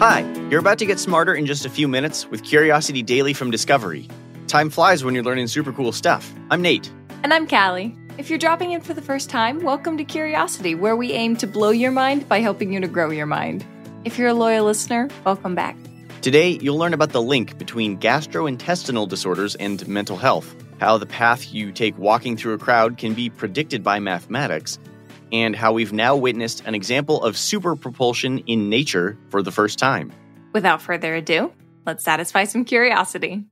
Hi, you're about to get smarter in just a few minutes with Curiosity Daily from Discovery. Time flies when you're learning super cool stuff. I'm Nate. And I'm Callie. If you're dropping in for the first time, welcome to Curiosity, where we aim to blow your mind by helping you to grow your mind. If you're a loyal listener, welcome back. Today, you'll learn about the link between gastrointestinal disorders and mental health, how the path you take walking through a crowd can be predicted by mathematics, and how we've now witnessed an example of super propulsion in nature for the first time. Without further ado, let's satisfy some curiosity.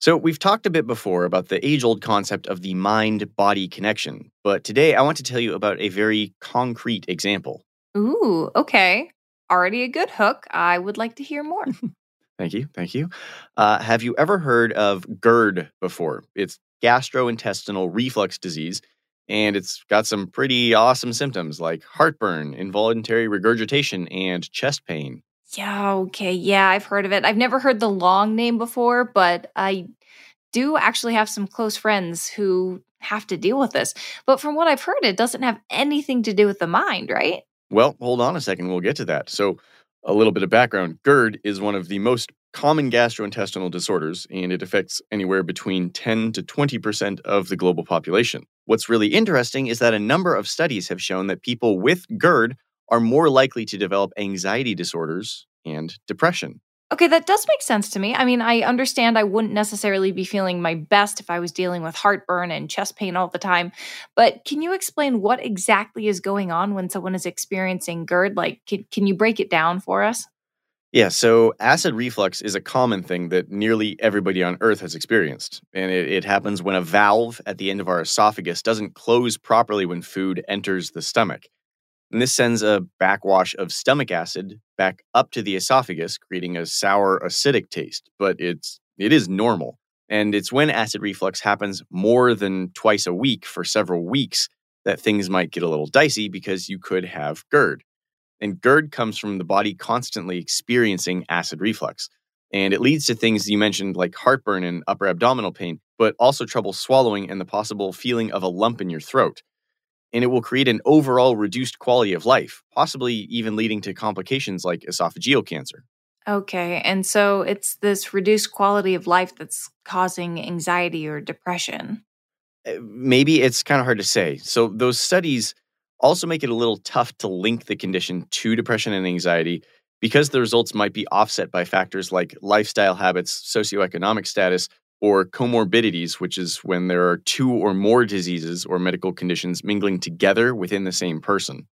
So, we've talked a bit before about the age old concept of the mind body connection, but today I want to tell you about a very concrete example. Ooh, okay. Already a good hook. I would like to hear more. Thank you. Thank you. Uh, have you ever heard of GERD before? It's gastrointestinal reflux disease, and it's got some pretty awesome symptoms like heartburn, involuntary regurgitation, and chest pain. Yeah, okay. Yeah, I've heard of it. I've never heard the long name before, but I do actually have some close friends who have to deal with this. But from what I've heard, it doesn't have anything to do with the mind, right? Well, hold on a second. We'll get to that. So, a little bit of background GERD is one of the most common gastrointestinal disorders, and it affects anywhere between 10 to 20% of the global population. What's really interesting is that a number of studies have shown that people with GERD are more likely to develop anxiety disorders and depression. Okay, that does make sense to me. I mean, I understand I wouldn't necessarily be feeling my best if I was dealing with heartburn and chest pain all the time. But can you explain what exactly is going on when someone is experiencing GERD? Like, can, can you break it down for us? Yeah, so acid reflux is a common thing that nearly everybody on Earth has experienced. And it, it, happens when a valve at the end of our esophagus doesn't close properly when food enters the stomach. And this sends a backwash of stomach acid back up to the esophagus, creating a sour, acidic taste. But it's it is normal. And it's when acid reflux happens more than twice a week for several weeks that things might get a little dicey because you could have GERD. And GERD comes from the body constantly experiencing acid reflux. And it leads to things you mentioned like heartburn and upper abdominal pain, but also trouble swallowing and the possible feeling of a lump in your throat and it will create an overall reduced quality of life, possibly even leading to complications like esophageal cancer. Okay, and so it's this reduced quality of life that's causing anxiety or depression. Eh, maybe it's kind of hard to say. So, those studies also make it a little tough to link the condition to depression and anxiety because the results might be offset by factors like lifestyle habits, socioeconomic status, or comorbidities, which is when there are two or more diseases or medical conditions mingling together within the same person.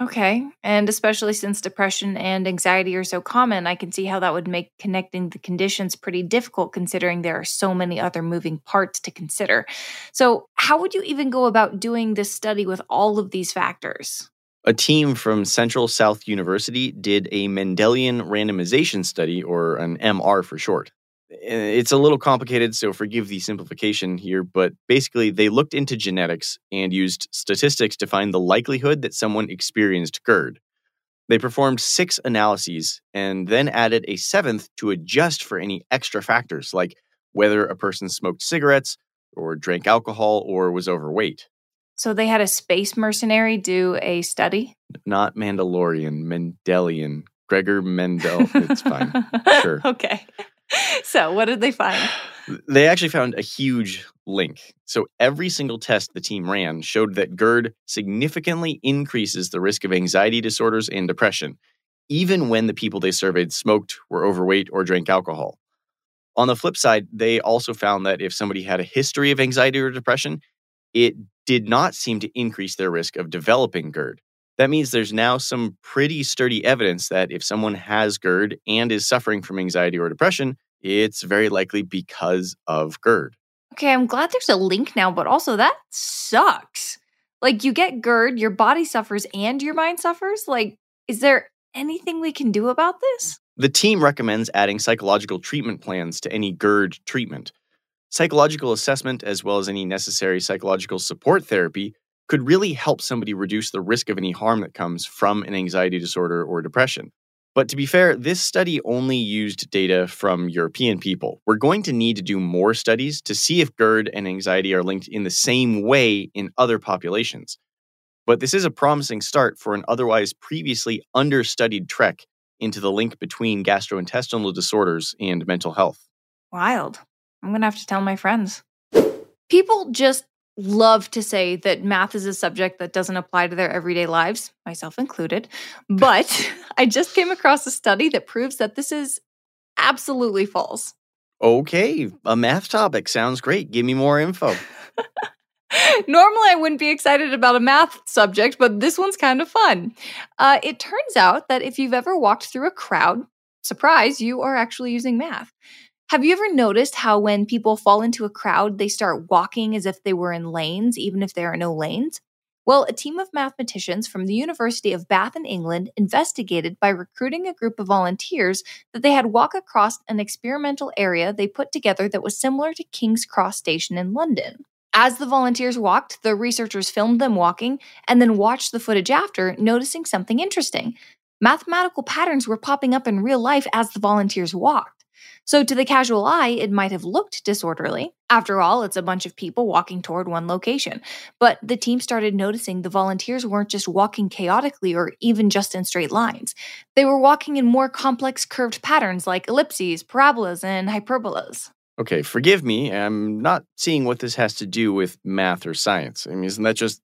Okay. And especially since depression and anxiety are so common, I can see how that would make connecting the conditions pretty difficult considering there are so many other moving parts to consider. So, how would you even go about doing this study with all of these factors? A team from Central South University did a Mendelian randomization study, or an MR for short. Eh, it's a little complicated, so forgive the simplification here, but basically, they looked into genetics and used statistics to find the likelihood that someone experienced GERD. They performed six analyses and then added a seventh to adjust for any extra factors, like whether a person smoked cigarettes or drank alcohol or was overweight. So they had a space mercenary do a study? Not Mandalorian, Mendelian. Gregor Mendel. It's fine. Sure. okay. so, what did they find? They actually found a huge link. So, every single test the team ran showed that GERD significantly increases the risk of anxiety disorders and depression, even when the people they surveyed smoked, were overweight, or drank alcohol. On the flip side, they also found that if somebody had a history of anxiety or depression, it did not seem to increase their risk of developing GERD. That means there's now some pretty sturdy evidence that if someone has GERD and is suffering from anxiety or depression, it's very likely because of GERD. Okay, I'm glad there's a link now, but also that sucks. Like, you get GERD, your body suffers, and your mind suffers. Like, is there anything we can do about this? The team recommends adding psychological treatment plans to any GERD treatment. Psychological assessment, as well as any necessary psychological support therapy, could really help somebody reduce the risk of any harm that comes from an anxiety disorder or depression. But to be fair, this study only used data from European people. We're going to need to do more studies to see if GERD and anxiety are linked in the same way in other populations. But this is a promising start for an otherwise previously understudied trek into the link between gastrointestinal disorders and mental health. Wild. I'm going to have to tell my friends. People just love to say that math is a subject that doesn't apply to their everyday lives, myself included. But I just came across a study that proves that this is absolutely false. Okay, a math topic sounds great. Give me more info. Normally, I wouldn't be excited about a math subject, but this one's kind of fun. Uh, it turns out that if you've ever walked through a crowd, surprise, you are actually using math. Have you ever noticed how when people fall into a crowd, they start walking as if they were in lanes, even if there are no lanes? Well, a team of mathematicians from the University of Bath in England investigated by recruiting a group of volunteers that they had walk across an experimental area they put together that was similar to King's Cross Station in London. As the volunteers walked, the researchers filmed them walking and then watched the footage after, noticing something interesting. Mathematical patterns were popping up in real life as the volunteers walked. So, to the casual eye, it might have looked disorderly. After all, it's a bunch of people walking toward one location. But the team started noticing the volunteers weren't just walking chaotically or even just in straight lines. They were walking in more complex curved patterns like ellipses, parabolas, and hyperbolas. Okay, forgive me. I'm not seeing what this has to do with math or science. I mean, isn't that just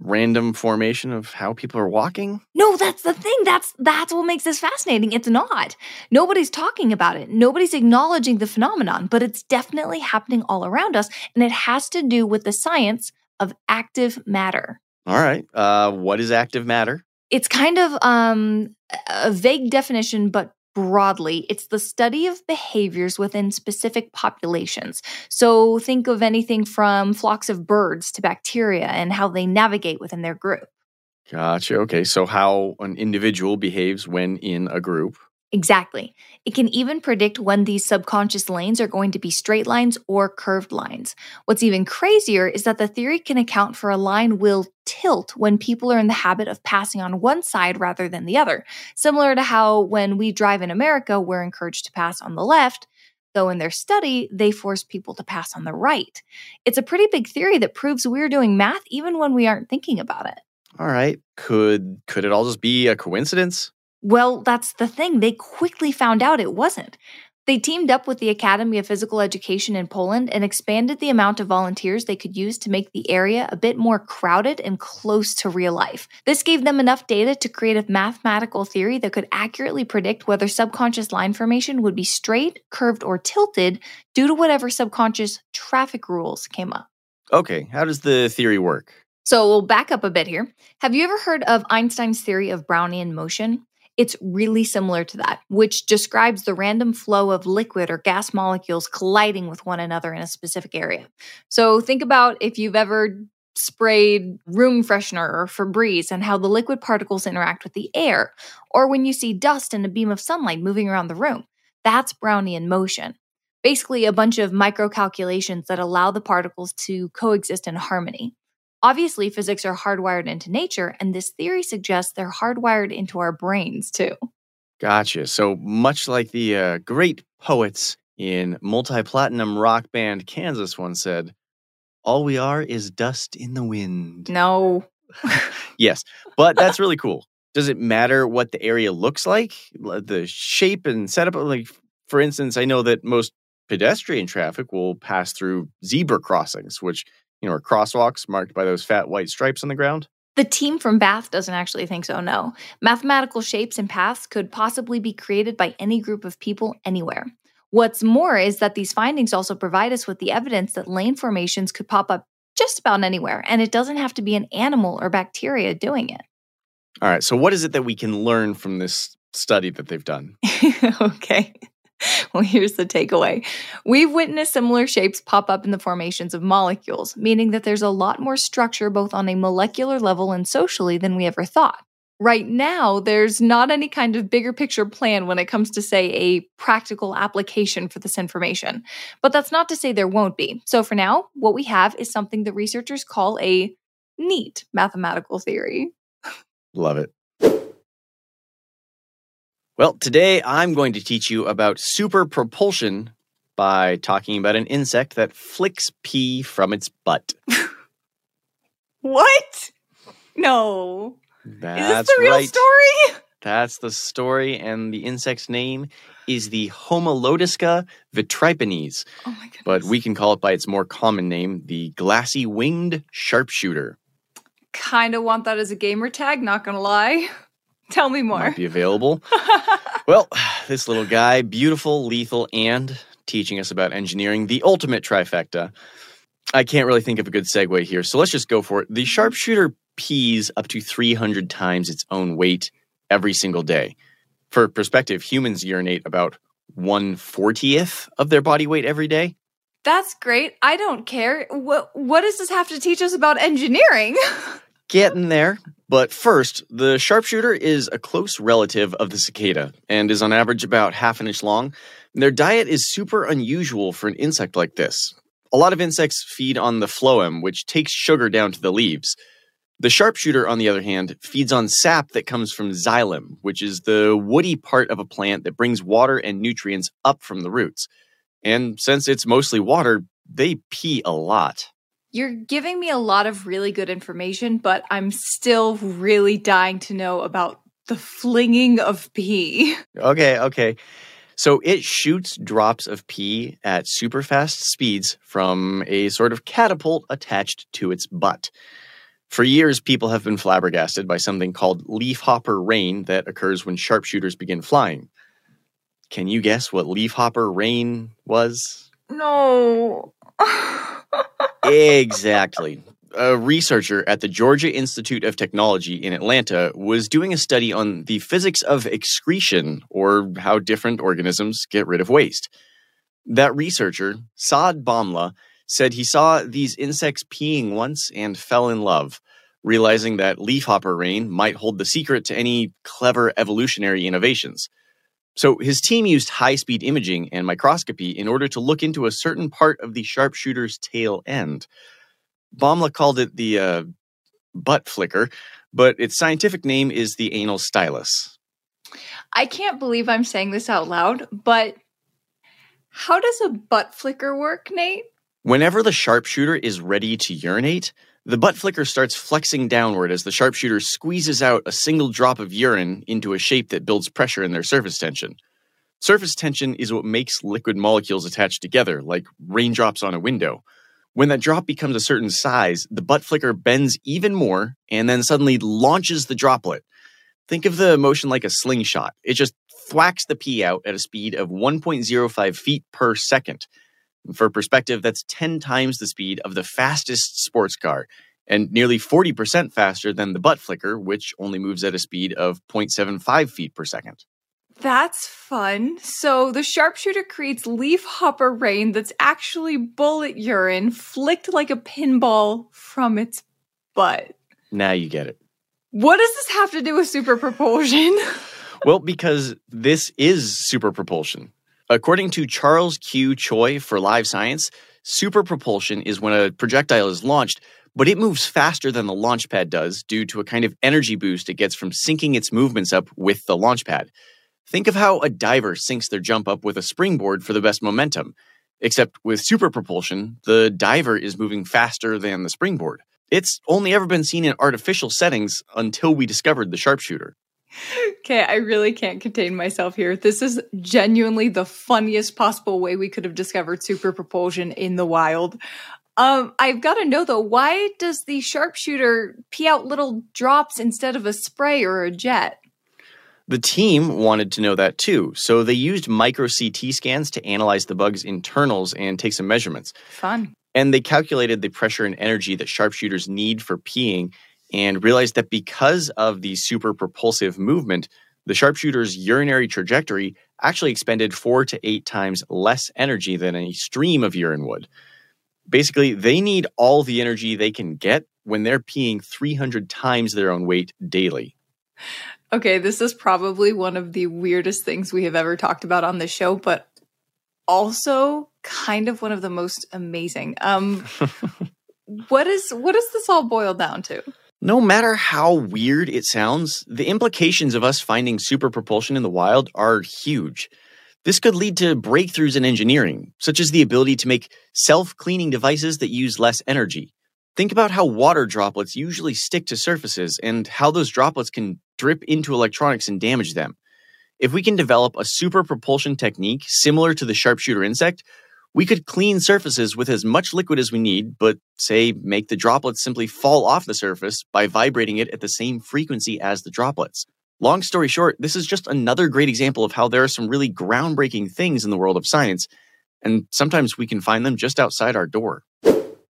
random formation of how people are walking? No, that's the thing. That's that's what makes this fascinating. It's not. Nobody's talking about it. Nobody's acknowledging the phenomenon, but it's definitely happening all around us and it has to do with the science of active matter. All right. Uh what is active matter? It's kind of um a vague definition but broadly, it's the study of behaviors within specific populations. So think of anything from flocks of birds to bacteria and how they navigate within their group. Gotcha. Okay. So, how an individual behaves when in a group. Exactly. It can even predict when these subconscious lanes are going to be straight lines or curved lines. What's even crazier is that the theory can account for a line will tilt when people are in the habit of passing on one side rather than the other, similar to how when we drive in America, we're encouraged to pass on the left. Though in their study, they force people to pass on the right. It's a pretty big theory that proves we're doing math even when we aren't thinking about it. All right. Could could it all just be a coincidence? Well, that's the thing. They quickly found out it wasn't. They teamed up with the Academy of Physical Education in Poland and expanded the amount of volunteers they could use to make the area a bit more crowded and close to real life. This gave them enough data to create a mathematical theory that could accurately predict whether subconscious line formation would be straight, curved, or tilted due to whatever subconscious traffic rules came up. Okay, how does the theory work? So we'll back up a bit here. Have you ever heard of Einstein's theory of Brownian motion? It's really similar to that, which describes the random flow of liquid or gas molecules colliding with one another in a specific area. So think about if you've ever sprayed room freshener or Febreze and how the liquid particles interact with the air, or when you see dust in a beam of sunlight moving around the room. That's Brownian motion. Basically, a bunch of micro calculations that allow the particles to coexist in harmony. Obviously, physics are hardwired into nature, and this theory suggests they're hardwired into our brains too. Gotcha. So much like the uh, great poets in multi platinum rock band Kansas once said, all we are is dust in the wind. No. yes, but that's really cool. Does it matter what the area looks like? The shape and setup? Like, for instance, I know that most pedestrian traffic will pass through zebra crossings, which you know, are crosswalks marked by those fat white stripes on the ground? The team from Bath doesn't actually think so, no. Mathematical shapes and paths could possibly be created by any group of people anywhere. What's more is that these findings also provide us with the evidence that lane formations could pop up just about anywhere, and it doesn't have to be an animal or bacteria doing it. All right, so what is it that we can learn from this study that they've done? okay. well, here's the takeaway. We've witnessed similar shapes pop up in the formations of molecules, meaning that there's a lot more structure both on a molecular level and socially than we ever thought. Right now, there's not any kind of bigger picture plan when it comes to, say, a practical application for this information. But that's not to say there won't be. So for now, what we have is something the researchers call a neat mathematical theory. Love it. Well, today I'm going to teach you about super propulsion by talking about an insect that flicks pee from its butt. what? No. That's Is this the real right. story? That's the story, and the insect's name is the Homalodisca vitripennis. Oh my goodness. But we can call it by its more common name, the glassy winged sharpshooter. kind of want that as a gamer tag, not gonna lie. Tell me more. Might be available. well, this little guy, beautiful, lethal, and teaching us about engineering, the ultimate trifecta. I can't really think of a good segue here, so let's just go for it. The sharpshooter pees up to 300 times its own weight every single day. For perspective, humans urinate about 140th of their body weight every day. That's great. I don't care. What what does this have to teach us about engineering? Getting there. But first, the sharpshooter is a close relative of the cicada and is on average about half an inch long. Their diet is super unusual for an insect like this. A lot of insects feed on the phloem, which takes sugar down to the leaves. The sharpshooter, on the other hand, feeds on sap that comes from xylem, which is the woody part of a plant that brings water and nutrients up from the roots. And since it's mostly water, they pee a lot. You're giving me a lot of really good information, but I'm still really dying to know about the flinging of pee. Okay, okay. So it shoots drops of pee at super fast speeds from a sort of catapult attached to its butt. For years, people have been flabbergasted by something called leafhopper rain that occurs when sharpshooters begin flying. Can you guess what leafhopper rain was? No. exactly. A researcher at the Georgia Institute of Technology in Atlanta was doing a study on the physics of excretion, or how different organisms get rid of waste. That researcher, Saad Bhamla, said he saw these insects peeing once and fell in love, realizing that leafhopper rain might hold the secret to any clever evolutionary innovations. So his team used high speed imaging and microscopy in order to look into a certain part of the sharpshooter's tail end. Bhamla called it the uh, butt flicker, but its scientific name is the anal stylus. I can't believe I'm saying this out loud, but how does a butt flicker work, Nate? Whenever the sharpshooter is ready to urinate, the butt flicker starts flexing downward as the sharpshooter squeezes out a single drop of urine into a shape that builds pressure in their surface tension. Surface tension is what makes liquid molecules attach together, like raindrops on a window. When that drop becomes a certain size, the butt flicker bends even more and then suddenly launches the droplet. Think of the motion like a slingshot. It just thwacks the pee out at a speed of 1.05 feet per second. For perspective, that's 10 times the speed of the fastest sports car and nearly 40% faster than the butt flicker, which only moves at a speed of 0.75 feet per second. That's fun. So the sharpshooter creates leaf hopper rain that's actually bullet urine flicked like a pinball from its butt. Now you get it. What does this have to do with super propulsion? well, because this is super propulsion. According to Charles Q. Choi for Live Science, super propulsion is when a projectile is launched, but it moves faster than the launch pad does due to a kind of energy boost it gets from syncing its movements up with the launch pad. Think of how a diver syncs their jump up with a springboard for the best momentum. Except with super propulsion, the diver is moving faster than the springboard. It's only ever been seen in artificial settings until we discovered the sharpshooter. Okay, I really can't contain myself here. This is genuinely the funniest possible way we could have discovered super propulsion in the wild. Um, I've got to know though, why does the sharpshooter pee out little drops instead of a spray or a jet? The team wanted to know that too, so they used micro CT scans to analyze the bug's internals and take some measurements. Fun. And they calculated the pressure and energy that sharpshooters need for peeing and realized that because of the super propulsive movement, the sharpshooter's urinary trajectory actually expended four to eight times less energy than a stream of urine would. Basically, they need all the energy they can get when they're peeing 300 times their own weight daily. Okay, this is probably one of the weirdest things we have ever talked about on this show, but also kind of one of the most amazing. Um, what is what does this all boil down to? No matter how weird it sounds, the implications of us finding super propulsion in the wild are huge. This could lead to breakthroughs in engineering, such as the ability to make self cleaning devices that use less energy. Think about how water droplets usually stick to surfaces and how those droplets can drip into electronics and damage them. If we can develop a super propulsion technique similar to the sharpshooter insect, we could clean surfaces with as much liquid as we need, but say make the droplets simply fall off the surface by vibrating it at the same frequency as the droplets. Long story short, this is just another great example of how there are some really groundbreaking things in the world of science, and sometimes we can find them just outside our door.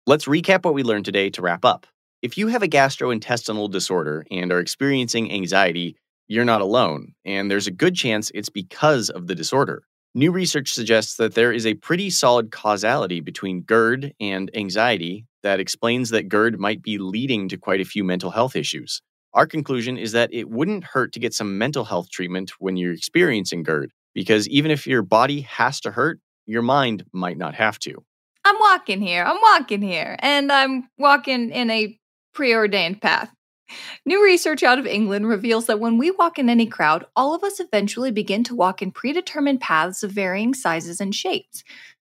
Let's recap what we learned today to wrap up. If you have a gastrointestinal disorder and are experiencing anxiety, you're not alone, and there's a good chance it's because of the disorder. New research suggests that there is a pretty solid causality between GERD and anxiety that explains that GERD might be leading to quite a few mental health issues. Our conclusion is that it wouldn't hurt to get some mental health treatment when you're experiencing GERD, because even if your body has to hurt, your mind might not have to. I'm walking here, I'm walking here, and I'm walking in a preordained path. New research out of England reveals that when we walk in any crowd, all of us eventually begin to walk in predetermined paths of varying sizes and shapes.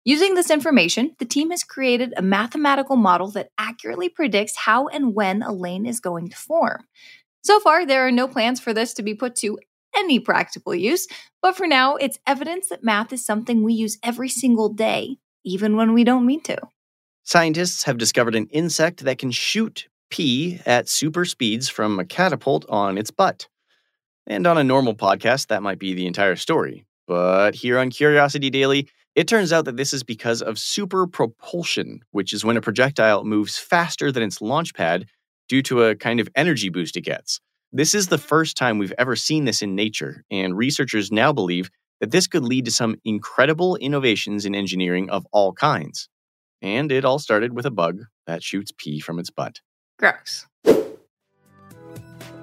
Using this information, the team has created a mathematical model that accurately predicts how and when a lane is going to form. So far, there are no plans for this to be put to any practical use, but for now, it's evidence that math is something we use every single day, even when we don't mean to. Scientists have discovered an insect that can shoot pee at super speeds from a catapult on its butt. And on a normal podcast, that might be the entire story. But here on Curiosity Daily, it turns out that this is because of super propulsion, which is when a projectile moves faster than its launch pad due to a kind of energy boost it gets. This is the first time we've ever seen this in nature, and researchers now believe that this could lead to some incredible innovations in engineering of all kinds. And it all started with a bug that shoots pee from its butt. Gross.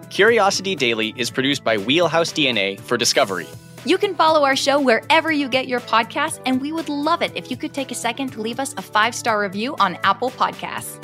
Curiosity Daily is produced by Wheelhouse DNA for Discovery. You can follow our show wherever you get your podcasts, and we would love it if you could take a second to leave us a five star review on Apple Podcasts.